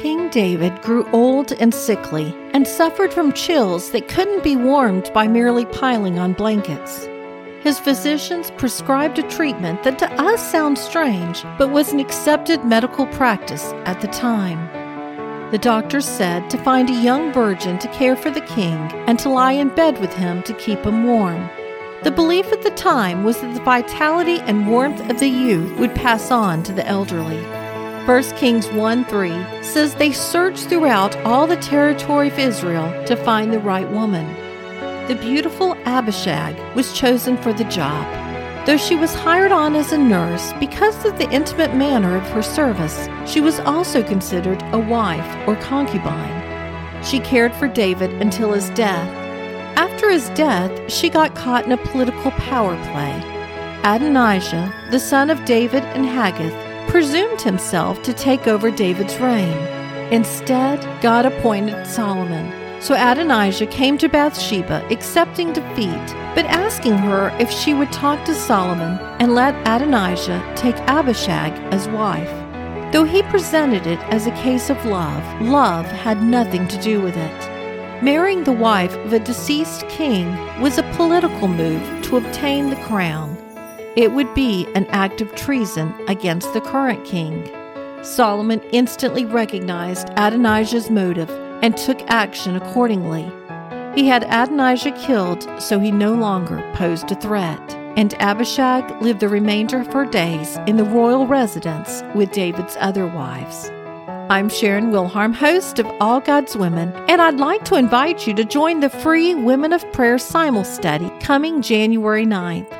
King David grew old and sickly and suffered from chills that couldn't be warmed by merely piling on blankets. His physicians prescribed a treatment that to us sounds strange, but was an accepted medical practice at the time. The doctors said to find a young virgin to care for the king and to lie in bed with him to keep him warm. The belief at the time was that the vitality and warmth of the youth would pass on to the elderly. 1 Kings 1 3 says they searched throughout all the territory of Israel to find the right woman. The beautiful Abishag was chosen for the job. Though she was hired on as a nurse because of the intimate manner of her service, she was also considered a wife or concubine. She cared for David until his death. After his death, she got caught in a political power play. Adonijah, the son of David and Haggith, presumed himself to take over David's reign. Instead, God appointed Solomon. So Adonijah came to Bathsheba, accepting defeat, but asking her if she would talk to Solomon and let Adonijah take Abishag as wife. Though he presented it as a case of love, love had nothing to do with it. Marrying the wife of a deceased king was a political move to obtain the crown. It would be an act of treason against the current king. Solomon instantly recognized Adonijah's motive and took action accordingly. He had Adonijah killed so he no longer posed a threat, and Abishag lived the remainder of her days in the royal residence with David's other wives. I'm Sharon Wilharm, host of All God's Women, and I'd like to invite you to join the free Women of Prayer Simul Study coming January 9th.